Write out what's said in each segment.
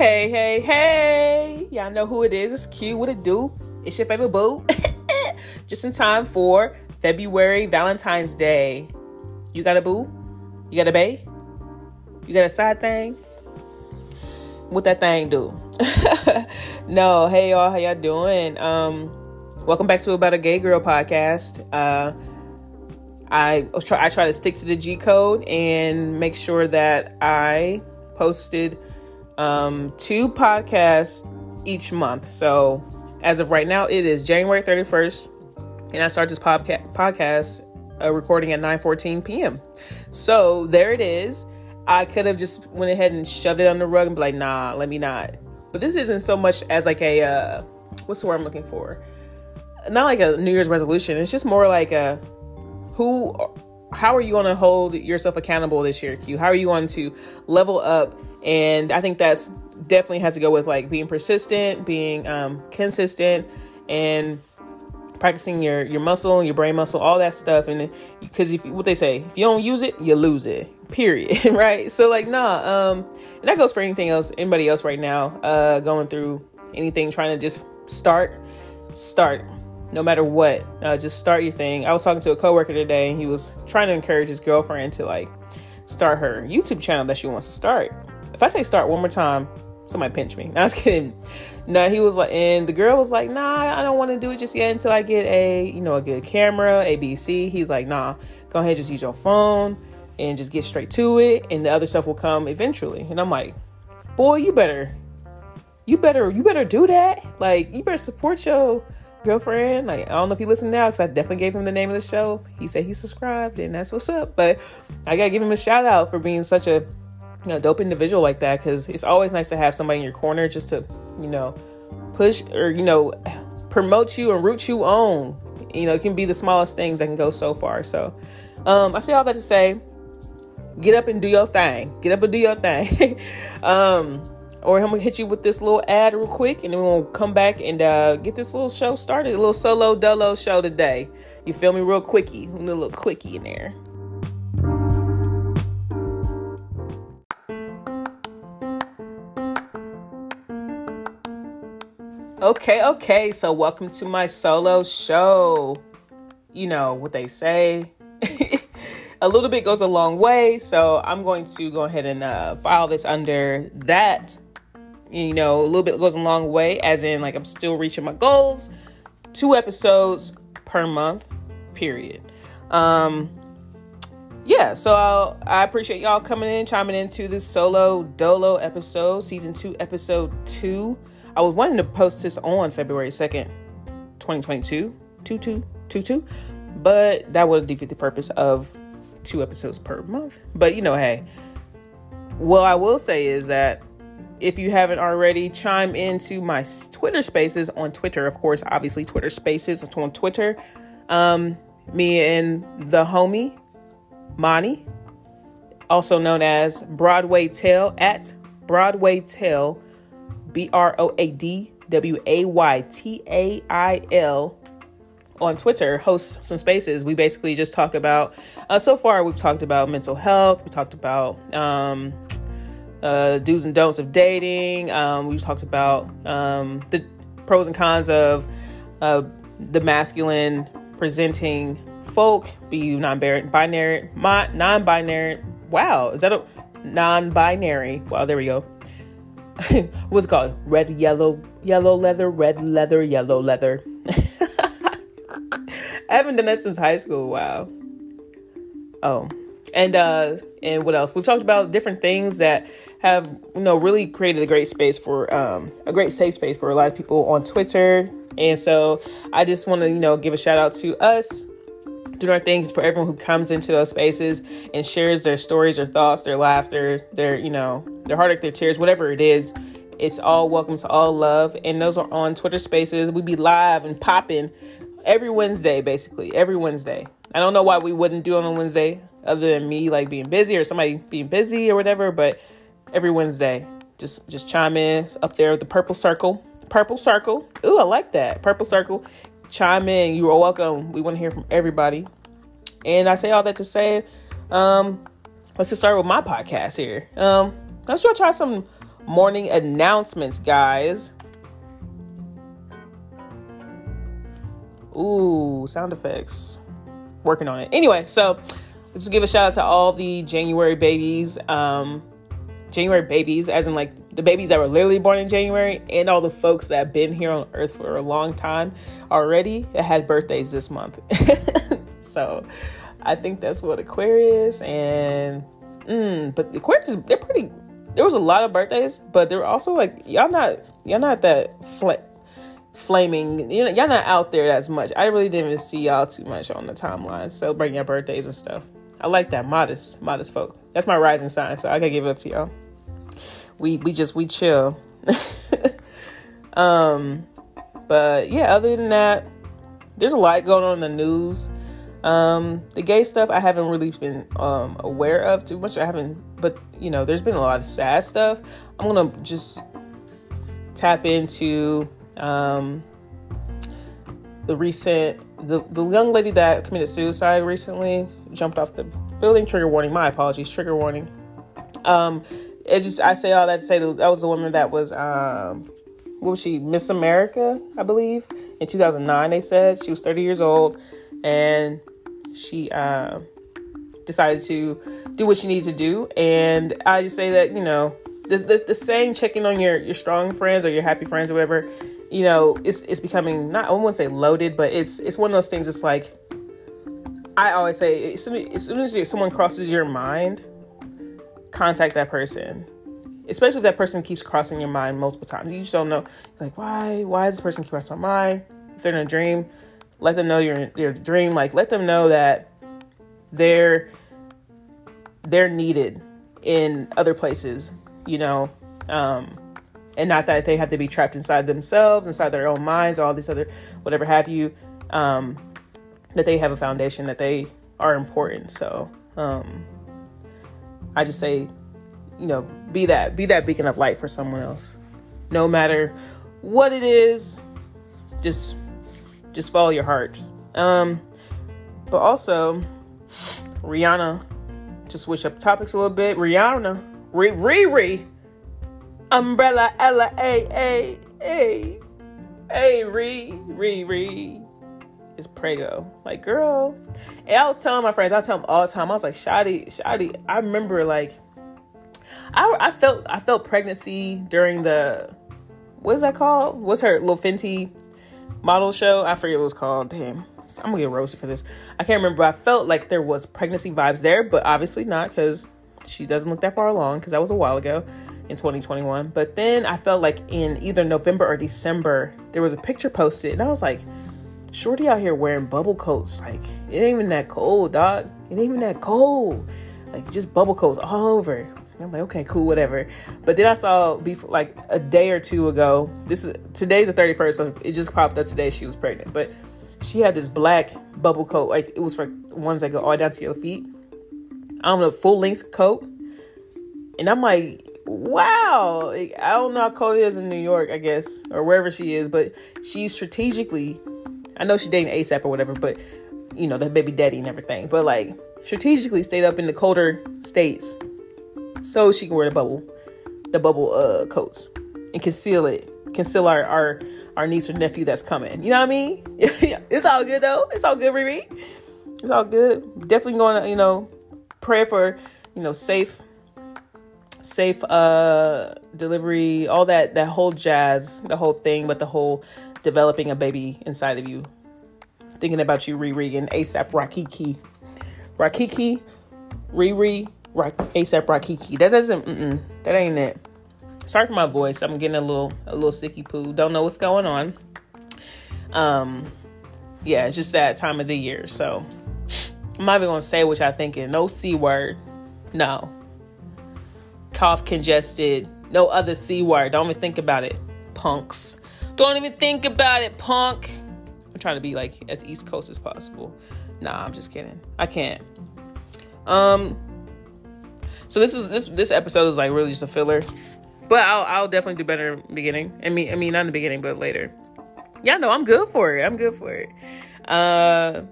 Hey, hey, hey! Y'all know who it is. It's Q. What it do? It's your favorite boo. Just in time for February Valentine's Day. You got a boo? You got a bay? You got a side thing? What that thing do? no, hey y'all, how y'all doing? Um, welcome back to About a Gay Girl podcast. Uh, I try I try to stick to the G code and make sure that I posted um, two podcasts each month. So as of right now, it is January 31st, and I start this podca- podcast uh, recording at 9:14 p.m. So there it is. I could have just went ahead and shoved it on the rug and be like, nah, let me not. But this isn't so much as like a uh, what's the word I'm looking for? Not like a New Year's resolution. It's just more like a who how are you going to hold yourself accountable this year q? How are you going to level up? And i think that's definitely has to go with like being persistent being um, consistent and practicing your your muscle your brain muscle all that stuff. And because if what they say if you don't use it you lose it period right? So like nah um and that goes for anything else anybody else right now uh going through anything trying to just start start no matter what. Uh, just start your thing. I was talking to a coworker today, and he was trying to encourage his girlfriend to like start her YouTube channel that she wants to start. If I say start one more time, somebody pinch me. No, I was kidding. No, he was like, and the girl was like, nah, I don't want to do it just yet until I get a, you know, a good camera, ABC. He's like, nah, go ahead, just use your phone and just get straight to it, and the other stuff will come eventually. And I'm like, boy, you better, you better, you better do that. Like, you better support your girlfriend. Like, I don't know if he listened now because I definitely gave him the name of the show. He said he subscribed, and that's what's up. But I gotta give him a shout out for being such a you know dope individual like that because it's always nice to have somebody in your corner just to you know push or you know promote you and root you on. You know, it can be the smallest things that can go so far. So, um, I say all that to say, get up and do your thing. Get up and do your thing. um, or I'm gonna hit you with this little ad real quick, and then we'll come back and uh, get this little show started. A little solo dolo show today. You feel me? Real quickie, a little quickie in there. Okay, okay. So welcome to my solo show. You know what they say. a little bit goes a long way, so I'm going to go ahead and uh, file this under that you know, a little bit goes a long way, as in, like, I'm still reaching my goals. Two episodes per month, period. Um, yeah, so I'll, I appreciate y'all coming in, chiming into this solo dolo episode, season two, episode two. I was wanting to post this on February 2nd, 2022, 2222, but that would defeat the purpose of two episodes per month. But you know, hey, what I will say is that if you haven't already, chime into my Twitter spaces on Twitter. Of course, obviously, Twitter spaces on Twitter. Um, me and the homie, Monty, also known as Broadway Tail, at Broadway Tail, B R O A D W A Y T A I L on Twitter hosts some spaces. We basically just talk about, uh, so far, we've talked about mental health, we talked about um, uh, do's and don'ts of dating. Um, we've talked about um, the pros and cons of uh, the masculine presenting folk, be you non-binary, non-binary. Wow, is that a non-binary? Wow, there we go. What's called? Red, yellow, yellow leather, red leather, yellow leather. I haven't done that since high school. Wow. Oh, and uh, and what else? We've talked about different things that have you know really created a great space for um, a great safe space for a lot of people on Twitter. And so I just want to you know give a shout out to us doing our things for everyone who comes into those spaces and shares their stories, their thoughts, their laughter, their you know their heartache, their tears, whatever it is. It's all welcome to all love, and those are on Twitter Spaces. We be live and popping every Wednesday, basically every Wednesday. I don't know why we wouldn't do it on Wednesday, other than me like being busy or somebody being busy or whatever. But every Wednesday. Just just chime in up there the purple circle. Purple circle. Ooh, I like that. Purple circle. Chime in. You are welcome. We want to hear from everybody. And I say all that to say, um, let's just start with my podcast here. Um, let's try try some morning announcements, guys. Ooh, sound effects. Working on it. Anyway, so let's give a shout out to all the January babies. Um, January babies, as in like the babies that were literally born in January, and all the folks that have been here on Earth for a long time already that had birthdays this month. so I think that's what Aquarius and mm, but the Aquarius they're pretty. There was a lot of birthdays, but they're also like y'all not y'all not that fl- flaming. You know, y'all not out there as much. I really didn't even see y'all too much on the timeline celebrating your birthdays and stuff. I like that modest, modest folk. That's my rising sign, so I gotta give it up to y'all. We we just we chill. um, but yeah, other than that, there's a lot going on in the news. Um, the gay stuff I haven't really been um aware of too much. I haven't, but you know, there's been a lot of sad stuff. I'm gonna just tap into um the recent the, the young lady that committed suicide recently jumped off the building. Trigger warning my apologies trigger warning. Um it just i say all that to say that, that was the woman that was um what was she miss america i believe in 2009 they said. She was 30 years old and she uh, decided to do what she needed to do. And i just say that you know the, the, the saying checking on your your strong friends or your happy friends or whatever you know, it's it's becoming not I won't say loaded, but it's it's one of those things. It's like I always say, as soon as, someone crosses your mind, contact that person. Especially if that person keeps crossing your mind multiple times, you just don't know. Like, why? Why does this person keep crossing my mind? If they're in a dream, let them know you're your dream. Like, let them know that they're they're needed in other places. You know, um, and not that they have to be trapped inside themselves, inside their own minds, all these other whatever have you. Um, that they have a foundation that they are important. So um, I just say, you know, be that be that beacon of light for someone else. No matter what it is, just just follow your heart. Um, but also, Rihanna, to switch up topics a little bit, Rihanna, Riri Umbrella Ella A A A A Re Re Re is Prego. Like girl. And I was telling my friends, I tell them all the time, I was like, Shadi, Shadi, I remember like I I felt I felt pregnancy during the what is that called? What's her little Fenty model show? I forget what it was called. Damn. I'm gonna get roasted for this. I can't remember. I felt like there was pregnancy vibes there, but obviously not because she doesn't look that far along because that was a while ago in 2021. But then I felt like in either November or December, there was a picture posted, and I was like, Shorty out here wearing bubble coats. Like, it ain't even that cold, dog. It ain't even that cold. Like, just bubble coats all over. I'm like, okay, cool, whatever. But then I saw before, like a day or two ago. This is today's the 31st, so it just popped up today. She was pregnant, but she had this black bubble coat. Like it was for ones that go all down to your feet. I don't know, full length coat. And I'm like, wow. I don't know how cold it is in New York, I guess, or wherever she is, but she strategically, I know she's dating ASAP or whatever, but you know, the baby daddy and everything, but like strategically stayed up in the colder states so she can wear the bubble, the bubble uh coats and conceal it, conceal our our our niece or nephew that's coming. You know what I mean? it's all good though. It's all good, Riri. It's all good. Definitely going to, you know, pray for, you know, safe safe uh delivery all that that whole jazz the whole thing but the whole developing a baby inside of you. Thinking about you riri and asap rakiki. Rakiki riri Rak- asap rakiki. That doesn't that ain't it. Sorry for my voice. I'm getting a little a little sicky poo. Don't know what's going on. Um yeah it's just that time of the year so. I'm not even gonna say what y'all thinking. No c word. No. Cough, congested, no other C word. Don't even think about it, punks. Don't even think about it, punk. I'm trying to be like as East Coast as possible. Nah, I'm just kidding. I can't. Um. So this is this this episode is like really just a filler, but I'll I'll definitely do better in the beginning. I mean I mean not in the beginning, but later. Yeah, no, I'm good for it. I'm good for it. Uh,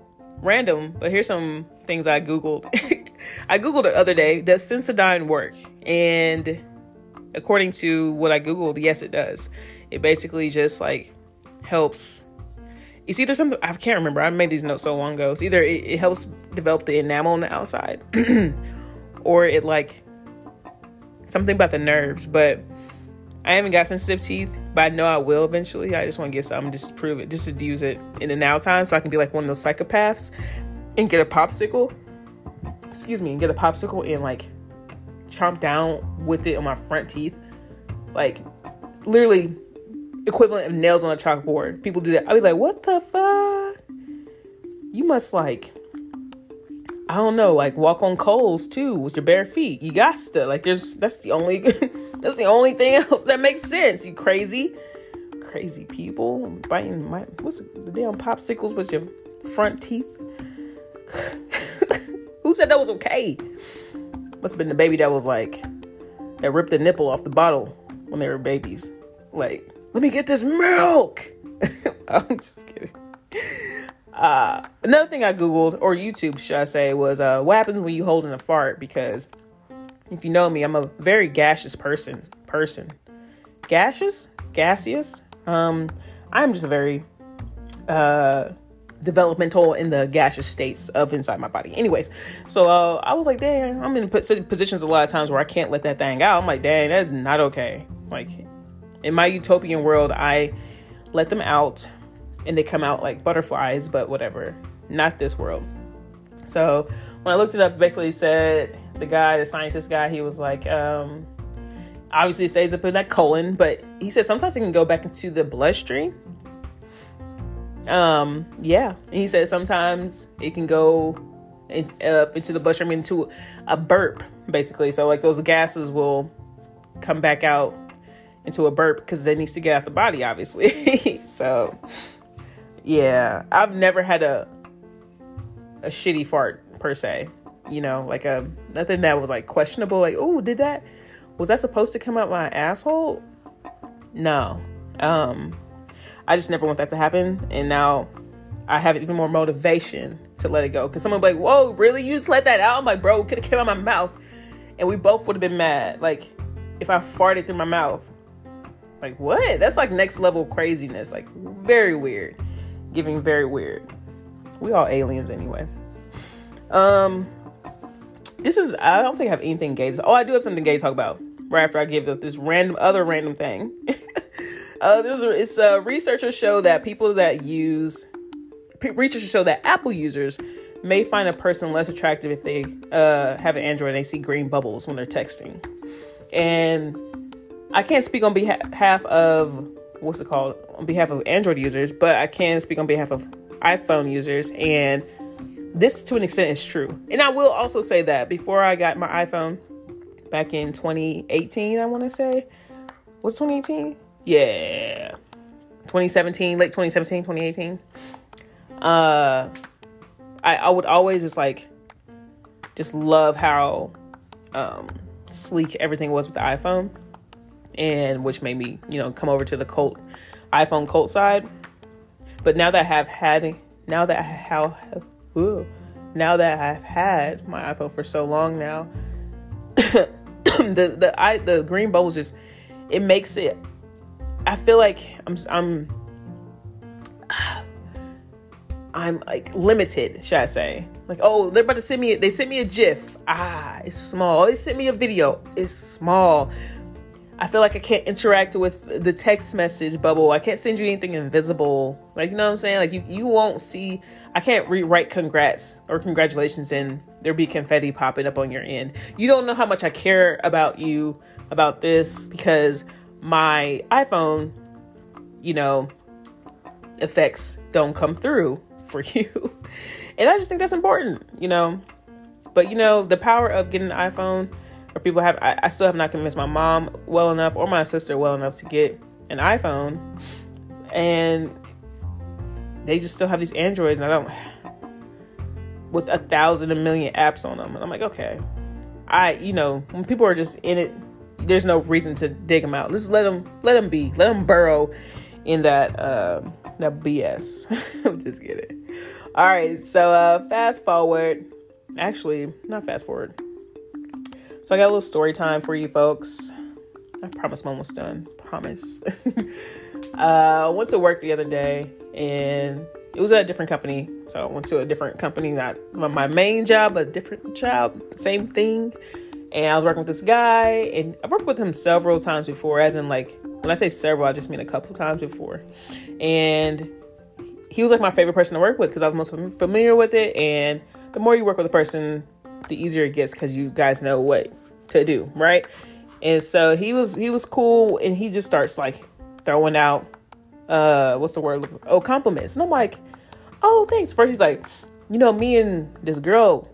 random, but here's some things I googled. I googled the other day. Does Sensodyne work? And according to what I googled, yes, it does. It basically just like helps. It's either something I can't remember. I made these notes so long ago. It's either it, it helps develop the enamel on the outside, or it like something about the nerves. But I haven't got sensitive teeth, but I know I will eventually. I just want to get some just to prove it, just to use it in the now time, so I can be like one of those psychopaths and get a popsicle. Excuse me, and get a popsicle and like chomp down with it on my front teeth, like literally equivalent of nails on a chalkboard. People do that. I'd be like, what the fuck? You must like I don't know, like walk on coals too with your bare feet. You got to like there's that's the only that's the only thing else that makes sense. You crazy, crazy people biting my what's it, the damn popsicles with your front teeth. Who said that was okay? Must have been the baby that was like that ripped the nipple off the bottle when they were babies. Like, let me get this milk. I'm just kidding. Uh, another thing I googled or YouTube, should I say, was uh, what happens when you hold in a fart? Because if you know me, I'm a very gaseous person. Person, gaseous, gaseous. Um, I'm just a very uh developmental in the gaseous states of inside my body. Anyways, so uh, I was like, dang, I'm in positions a lot of times where I can't let that thing out. I'm like, dang, that's not okay. Like in my utopian world, I let them out and they come out like butterflies, but whatever. Not this world. So when I looked it up, basically said the guy, the scientist guy, he was like, um, obviously it stays up in that colon, but he said sometimes it can go back into the bloodstream. Um, yeah, and he said sometimes it can go in, up into the bloodstream into a burp, basically. So like those gases will come back out into a burp because it needs to get out the body, obviously. so yeah, I've never had a a shitty fart per se. You know, like a nothing that was like questionable. Like, oh, did that? Was that supposed to come out my asshole? No. Um, I just never want that to happen, and now I have even more motivation to let it go. Cause someone be like, "Whoa, really? You just let that out?" I'm like, "Bro, could have came out my mouth," and we both would have been mad. Like, if I farted through my mouth, like what? That's like next level craziness. Like very weird giving very weird. We all aliens anyway. Um, this is I don't think I have anything gay. To, oh, I do have something gay to talk about right after I give this, this random other random thing. uh, there's a, it's researchers show that people that use researchers show that Apple users may find a person less attractive if they uh, have an Android and they see green bubbles when they're texting. And I can't speak on behalf of what's it called on behalf of Android users, but I can speak on behalf of iPhone users. And this, to an extent, is true. And I will also say that before I got my iPhone back in 2018, I want to say, was 2018? Yeah, 2017, late 2017, 2018. Uh, I I would always just like just love how um sleek everything was with the iPhone and which made me, you know, come over to the cult iPhone cult side. But now that I have had, now that I have, now that I've had my iPhone for so long now, the the I the green bubbles just it makes it. I feel like I'm I'm I'm like limited, should I say? Like, oh, they're about to send me. They sent me a GIF. Ah, it's small. They sent me a video. It's small. I feel like I can't interact with the text message bubble. I can't send you anything invisible. Like, you know what I'm saying? Like, you, you won't see, I can't rewrite congrats or congratulations and There'll be confetti popping up on your end. You don't know how much I care about you, about this, because my iPhone, you know, effects don't come through for you. and I just think that's important, you know. But, you know, the power of getting an iPhone or people have I, I still have not convinced my mom well enough or my sister well enough to get an iPhone. And they just still have these androids and I don't with a thousand a million apps on them. And I'm like okay. I you know when people are just in it there's no reason to dig them out. Let's let them let them be. Let them burrow in that uh, that BS just kidding. All right so uh fast forward. Actually not fast forward so I got a little story time for you folks. I promise I'm almost done. Promise. uh, I went to work the other day and it was at a different company. So I went to a different company, not my main job, but a different job, same thing. And I was working with this guy, and I've worked with him several times before, as in like when I say several, I just mean a couple times before. And he was like my favorite person to work with because I was most familiar with it. And the more you work with a person, the easier it gets because you guys know what to do, right? And so he was he was cool, and he just starts like throwing out uh what's the word? Oh, compliments. And I'm like, oh, thanks. First he's like, you know, me and this girl.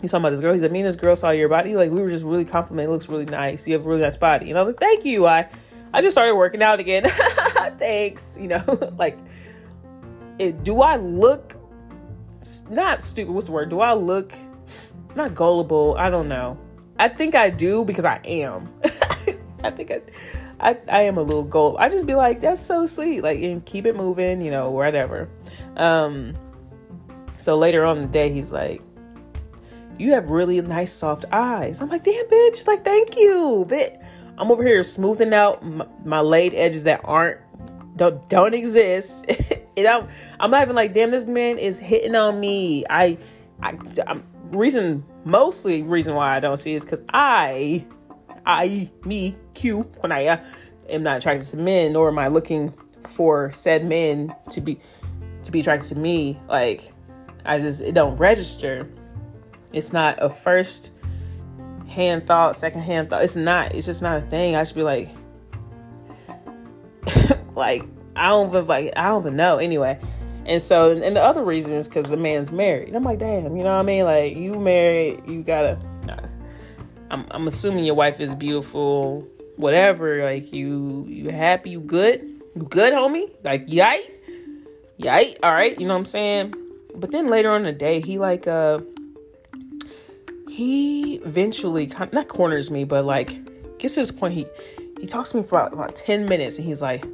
He's talking about this girl. He's like, me and this girl saw your body. Like we were just really complimenting. It looks really nice. You have a really nice body. And I was like, thank you. I I just started working out again. thanks. You know, like, it, do I look not stupid? What's the word? Do I look not gullible? I don't know. I think I do because I am. I think I, I, I am a little gullible. I just be like, that's so sweet, like, and keep it moving, you know, whatever. Um, so later on the day, he's like, you have really nice soft eyes. I'm like, damn, bitch, like, thank you, but I'm over here smoothing out my, my laid edges that aren't don't don't exist. and I'm I'm not even like, damn, this man is hitting on me. I I I'm, reason mostly reason why I don't see is because I I me Q when Quanaya am not attracted to men, nor am I looking for said men to be to be attracted to me. Like I just it don't register. It's not a first hand thought, second hand thought. It's not. It's just not a thing. I should be like, like I don't even like I don't even know. Anyway, and so and the other reason is because the man's married. I'm like, damn, you know what I mean? Like you married, you gotta. I'm I'm assuming your wife is beautiful, whatever. Like you you happy, you good, you good, homie. Like yite, yite. All right, you know what I'm saying. But then later on in the day, he like uh he eventually kind not corners me, but like gets to this point. He he talks to me for about, about ten minutes, and he's like,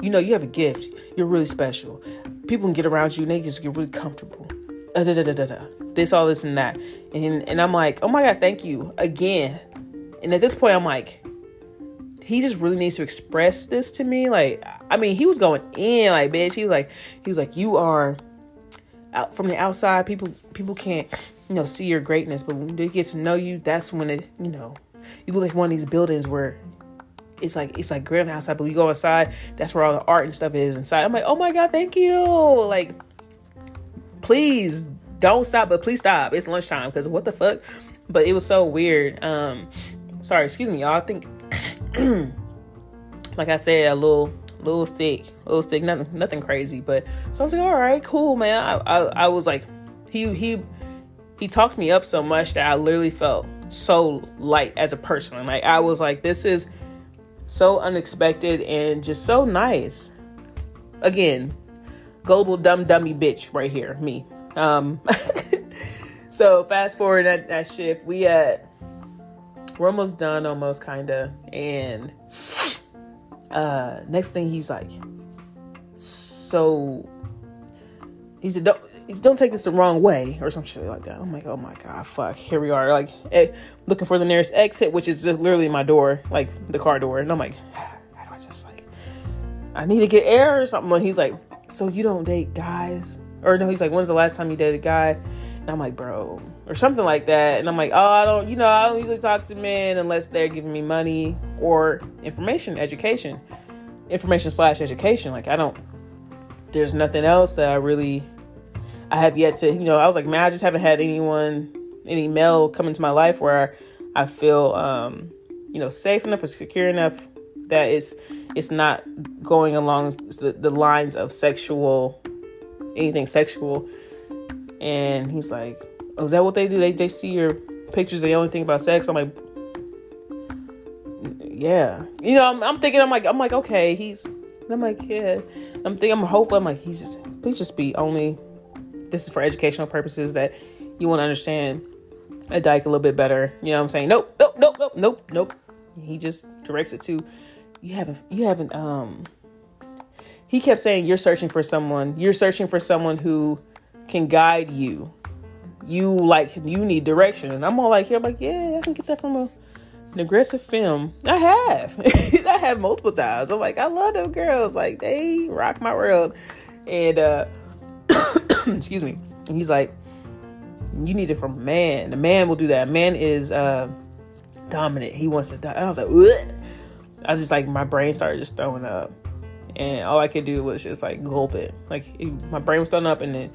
"You know, you have a gift. You're really special. People can get around you, and they just get really comfortable." Uh, da, da, da. This, all this, and that, and and I'm like, "Oh my god, thank you again." And at this point, I'm like, he just really needs to express this to me. Like, I mean, he was going in, like, bitch. He was like, he was like, you are out from the outside. People, people can't you know, see your greatness. But when they get to know you, that's when it, you know, you look like one of these buildings where it's like it's like great outside, but we go inside, that's where all the art and stuff is inside. I'm like, oh my god, thank you. Like, please don't stop, but please stop. It's lunchtime because what the fuck? But it was so weird. Um, sorry, excuse me, y'all. I think, like I said, a little little thick, little thick, nothing, nothing crazy. But so I was like, all right, cool, man. I, I, I was like, he, he he talked me up so much that I literally felt so light as a person. Like I was like, this is so unexpected and just so nice. Again, global dumb dummy bitch right here, me. Um so fast forward that, that shift, we at we're almost done almost kinda. And uh next thing he's like, so he said, don't take this the wrong way or some shit like that. I'm like, oh my god, fuck. Here we are, like eh, looking for the nearest exit, which is literally my door, like the car door. And I'm like, how do I just like, I need to get air or something. And he's like, so you don't date guys? Or no, he's like, when's the last time you dated a guy? And I'm like, bro, or something like that. And I'm like, oh, I don't, you know, I don't usually talk to men unless they're giving me money or information, education, information slash education. Like I don't. There's nothing else that I really I have yet to, you know, I was like, man, I just haven't had anyone, any male come into my life where I feel, um, you know, safe enough or secure enough that it's it's not going along the, the lines of sexual, anything sexual. And he's like, oh, is that what they do? They they see your pictures. They only think about sex. I'm like, yeah. You know, I'm, I'm thinking. I'm like, I'm like, okay. He's. I'm like, yeah. I'm thinking. I'm hopeful. I'm like, he's just. Please just be only this is for educational purposes that you want to understand a dyke a little bit better. You know what I'm saying? Nope, nope, nope, nope, nope, nope. He just directs it to you haven't you haven't um he kept saying you're searching for someone. You're searching for someone who can guide you. You like you need direction. And I'm all like here, I'm like, yeah, I can get that from a an aggressive film. I have. I have multiple times. I'm like, I love them girls. Like they rock my world. And uh excuse me. And he's like, you need it from a man. The man will do that. A man is uh dominant. He wants to die. I was like, what? I was just like my brain started just throwing up. And all I could do was just like gulp it. Like it, my brain was throwing up and then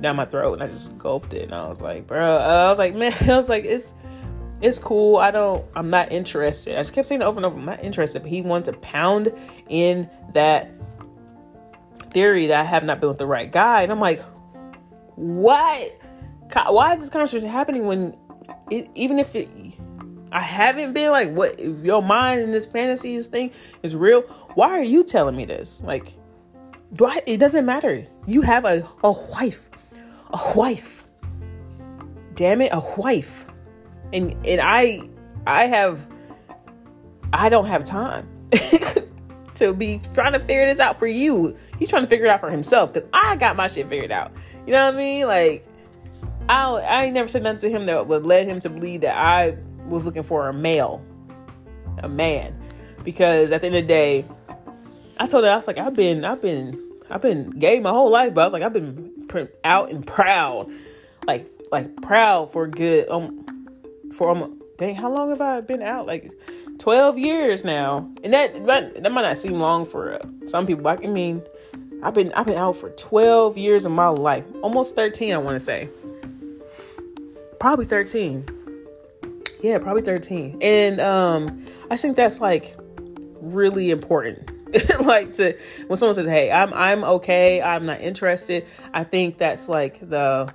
down my throat and I just gulped it and I was like, bro, I was like, man, I was like, it's it's cool. I don't, I'm not interested. I just kept saying it over and over, I'm not interested. But he wanted to pound in that theory that I have not been with the right guy. And I'm like, what? Why is this conversation happening when, it, even if it, I haven't been like, what, if your mind in this fantasies thing is real, why are you telling me this? Like, do I, it doesn't matter. You have a, a wife, a wife. Damn it, a wife and and I I have I don't have time to be trying to figure this out for you. He's trying to figure it out for himself because I got my shit figured out. You know what I mean? Like I I ain't never said nothing to him that would lead him to believe that I was looking for a male, a man, because at the end of the day, I told her I was like I've been I've been I've been gay my whole life, but I was like I've been out and proud, like like proud for good um for um, dang, how long have I been out? Like 12 years now. And that that, that might not seem long for uh, some people. I mean, I've been I've been out for 12 years of my life. Almost 13, I want to say. Probably 13. Yeah, probably 13. And um I think that's like really important. like to when someone says, "Hey, I'm I'm okay. I'm not interested." I think that's like the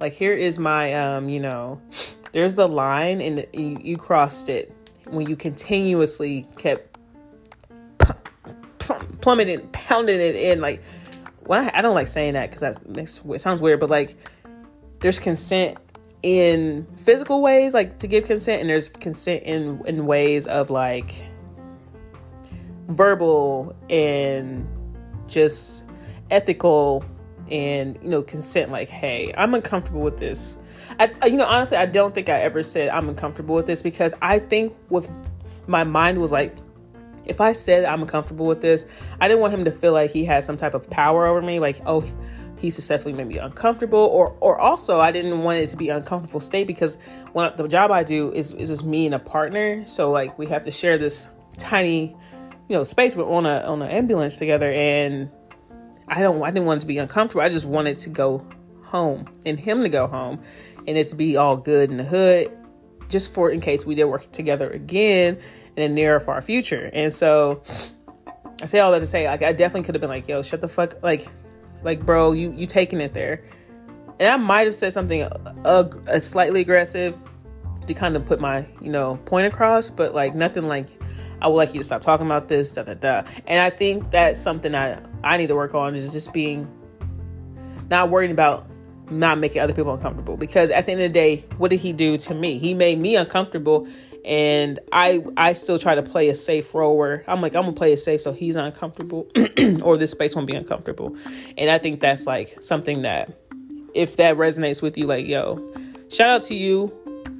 like here is my um, you know, there's the line and you, you crossed it when you continuously kept plummeting, pounding it in. Like, well, I, I don't like saying that because that makes it sounds weird, but like, there's consent in physical ways, like to give consent, and there's consent in in ways of like verbal and just ethical and you know consent like hey i'm uncomfortable with this I, you know, honestly, I don't think I ever said I'm uncomfortable with this because I think with my mind was like, if I said I'm uncomfortable with this, I didn't want him to feel like he had some type of power over me, like, oh, he successfully made me uncomfortable, or or also I didn't want it to be uncomfortable state because when the job I do is is just me and a partner, so like we have to share this tiny, you know, space but on a on an ambulance together, and I don't I didn't want it to be uncomfortable. I just wanted to go home and him to go home and it to be all good in the hood just for in case we did work together again in the near far future. And so I say all that to say, like I definitely could have been like, yo, shut the fuck like like bro, you you taking it there. And I might have said something uh, uh, slightly aggressive to kind of put my, you know, point across, but like nothing like I would like you to stop talking about this, da da da. And I think that's something I I need to work on is just being not worrying about not making other people uncomfortable because at the end of the day what did he do to me he made me uncomfortable and i i still try to play a safe role where i'm like i'm gonna play it safe so he's uncomfortable or this space won't be uncomfortable. And i think that's like something that if that resonates with you like yo shout out to you.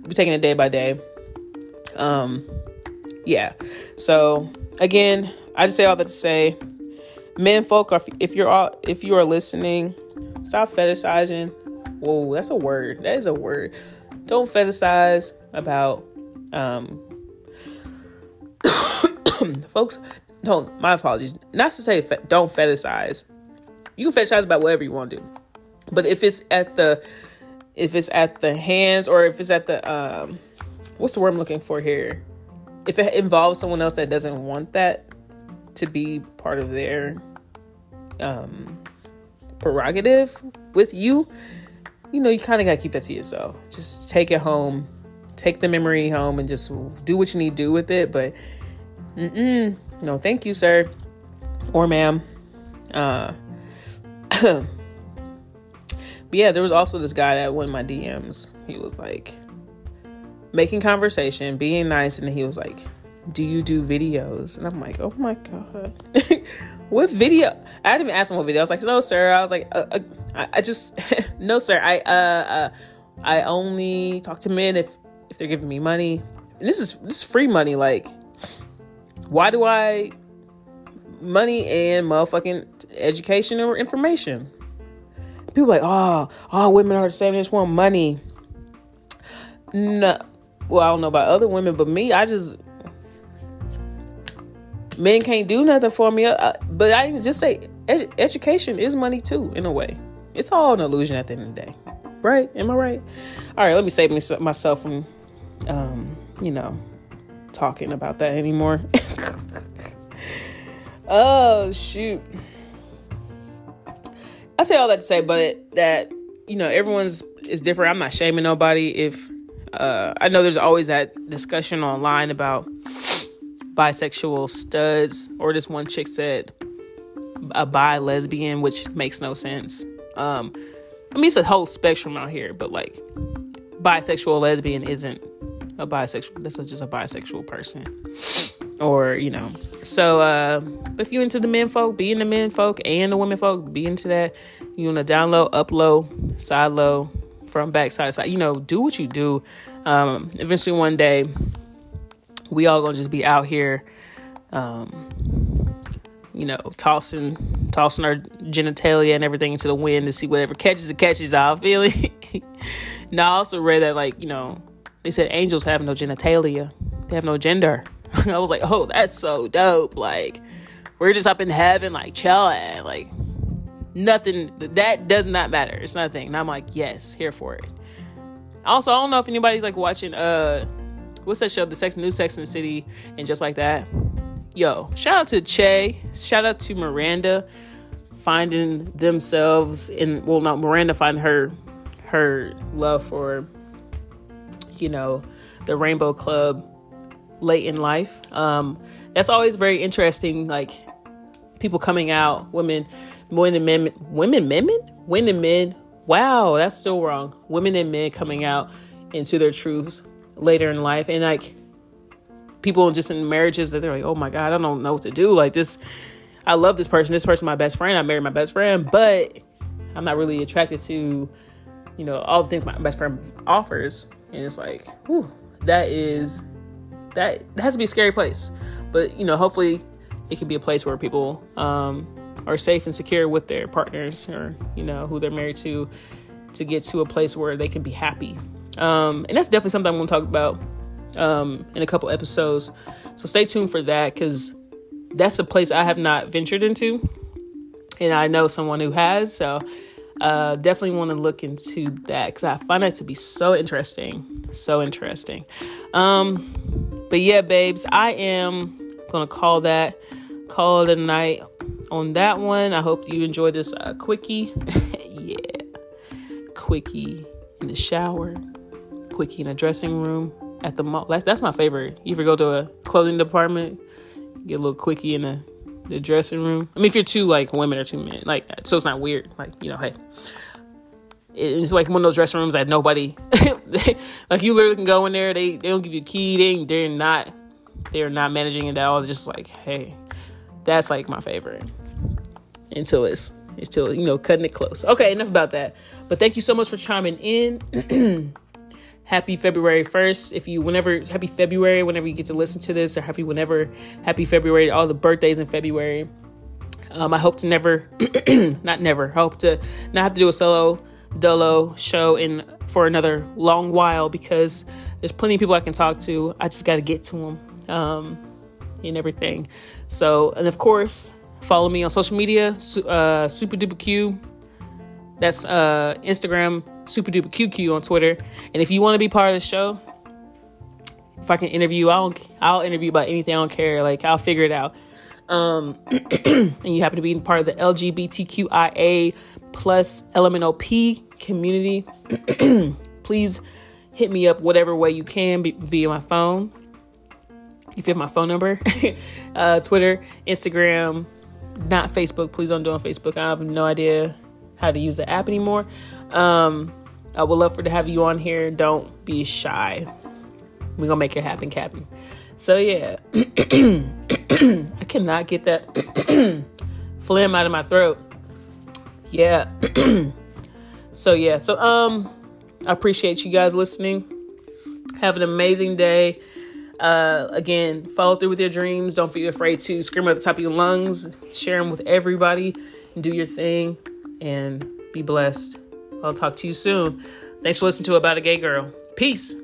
We're taking it day by day. Um yeah. So again i just say all that to say men folk if you're all if you are listening stop fetishizing. Whoa, that's a word. That is a word. Don't fetishize about um folks don't my apologies. Not to say fe- don't fetishize. You can fetishize about whatever you want to do. But if it's at the if it's at the hands or if it's at the um what's the word i'm looking for here? If it involves someone else that doesn't want that to be part of their um prerogative with you you know, you kind of got to keep that to yourself. Just take it home, take the memory home, and just do what you need to do with it. But, mm no, thank you, sir or ma'am. Uh, but yeah, there was also this guy that went my DMs. He was like making conversation, being nice, and he was like, "Do you do videos?" And I'm like, "Oh my god, what video?" I didn't even ask him what video. I was like, "No, sir." I was like, uh, uh, I, I just no, sir. I uh, uh I only talk to men if if they're giving me money this is this is free money. Like, why do I money and motherfucking education or information? People like, oh, all women are the same. They just want money. No, well, I don't know about other women, but me, I just men can't do nothing for me. Uh, but I just say ed- education is money too, in a way. It's all an illusion at the end of the day, right? Am I right? All right, let me save myself from, um, you know, talking about that anymore. oh shoot. I say all that to say, but that you know everyone's is different. I'm not shaming nobody. If uh, I know there's always that discussion online about bisexual studs, or this one chick said a bi lesbian, which makes no sense. Um, I mean, it's a whole spectrum out here, but like bisexual lesbian isn't a bisexual. That's just a bisexual person, or you know. So, uh, if you into the men folk, be in the men folk and the women folk, be into that. You wanna download upload up side low, from back side to side. You know, do what you do. Um, eventually, one day, we all gonna just be out here, um, you know, tossing, tossing our genitalia and everything into the wind to see whatever catches it catches. I feel it. now, I also read that like you know, they said angels have no genitalia, they have no gender. I was like, oh, that's so dope. Like, we're just up in heaven, like chilling, like nothing. That does not matter. It's nothing. And I'm like, yes, here for it. Also, I don't know if anybody's like watching uh what's that show? The Sex New Sex in the City and just like that. Yo, shout out to Che. Shout out to Miranda finding themselves in well not Miranda finding her her love for you know the Rainbow Club late in life. Um that's always very interesting like people coming out, women women and men women men women and men? Wow that's still wrong. Women and men coming out into their truths later in life. And like people just in marriages that they're like oh my god i don't know what to do. Like this i love this person. This person my best friend. I married my best friend. But i'm not really attracted to you know all the things my best friend offers and it's like whew, that is that, that has to be a scary place. But you know hopefully it can be a place where people um, are safe and secure with their partners or you know who they're married to to get to a place where they can be happy. Um, and that's definitely something i'm going to talk about um, in a couple episodes. So stay tuned for that because that's a place i have not ventured into. And i know someone who has so uh, definitely want to look into that because i find that to be so interesting so interesting um, but yeah babes i am gonna call that call it a night on that one. I hope you enjoyed this uh, quickie. yeah, quickie in the shower, quickie in the dressing room at the mall. That's, that's my favorite. You ever go to a clothing department, get a little quickie in the, the dressing room. I mean, if you're two like women or two men, like so it's not weird. Like you know, hey. It's like one of those dressing rooms that nobody, like you literally can go in there. They they don't give you a key. They they're not they're not managing it at all. Just like, hey, that's like my favorite until it's until you know cutting it close. Okay, enough about that. But thank you so much for chiming in. happy February 1st. If you whenever happy February, whenever you get to listen to this, or happy whenever happy February, all the birthdays in February. Um, I hope to never not never, I hope to not have to do a solo dolo show in for another long while because there's plenty of people I can talk to. I just got to get to them um, and everything. So, and of course, Follow me on social media, uh, Super Duper Q. That's uh, Instagram, Super Duper QQ on Twitter. And if you want to be part of the show, if I can interview, I'll I'll interview about anything. I don't care. Like I'll figure it out. Um, and you happen to be part of the LGBTQIA plus LMNOP community, please hit me up whatever way you can via my phone. If you have my phone number, uh, Twitter, Instagram, not Facebook. Please don't do on Facebook. I have no idea how to use the app anymore. Um, I would love for to have you on here. Don't be shy. We're gonna make it happen, Captain. So yeah. I cannot get that phlegm out of my throat. Yeah. so yeah, so um I appreciate you guys listening. Have an amazing day. Uh, again, follow through with your dreams. Don't be afraid to scream at the top of your lungs. Share them with everybody. Do your thing and be blessed. I'll talk to you soon. Thanks for listening to About a Gay Girl. Peace.